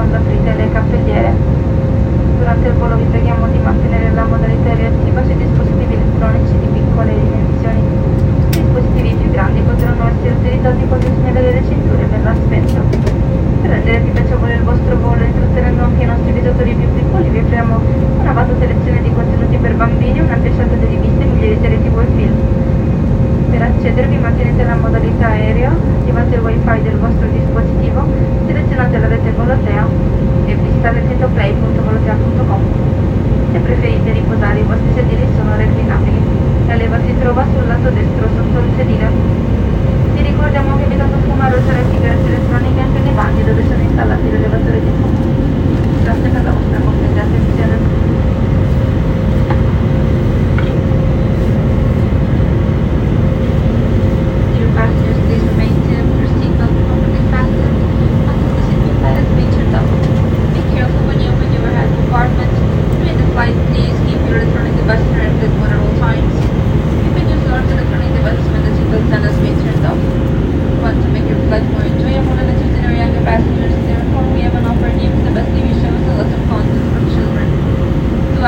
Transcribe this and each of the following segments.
quando aprite le cappelliere. Durante il volo vi preghiamo di mantenere la modalità reattiva sui dispositivi elettronici di piccole dimensioni. I dispositivi più grandi potranno essere utilizzati quando snellere le cinture per l'aspetto. Per rendere più piacevole il vostro volo e intrattenendo anche i nostri visitatori più piccoli, vi offriamo una vasta selezione di contenuti per bambini, una un'antesciata di riviste, migliori serie tv e film. Per accedervi mantenete la modalità aereo, attivate il wifi del vostro dispositivo visitate il sito play.volotea.com. Se preferite riposare i vostri sedili sono reclinabili. La leva si trova sul lato destro sotto il sedile.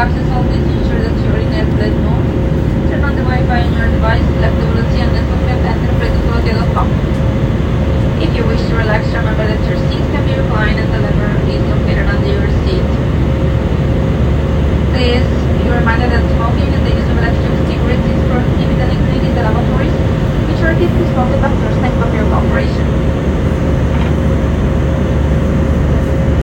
access all the features that your in-app blade mode. Turn on the Wi-Fi on your device, select the VLC and network map and then press the If you wish to relax, remember that your seat can be reclined and the lever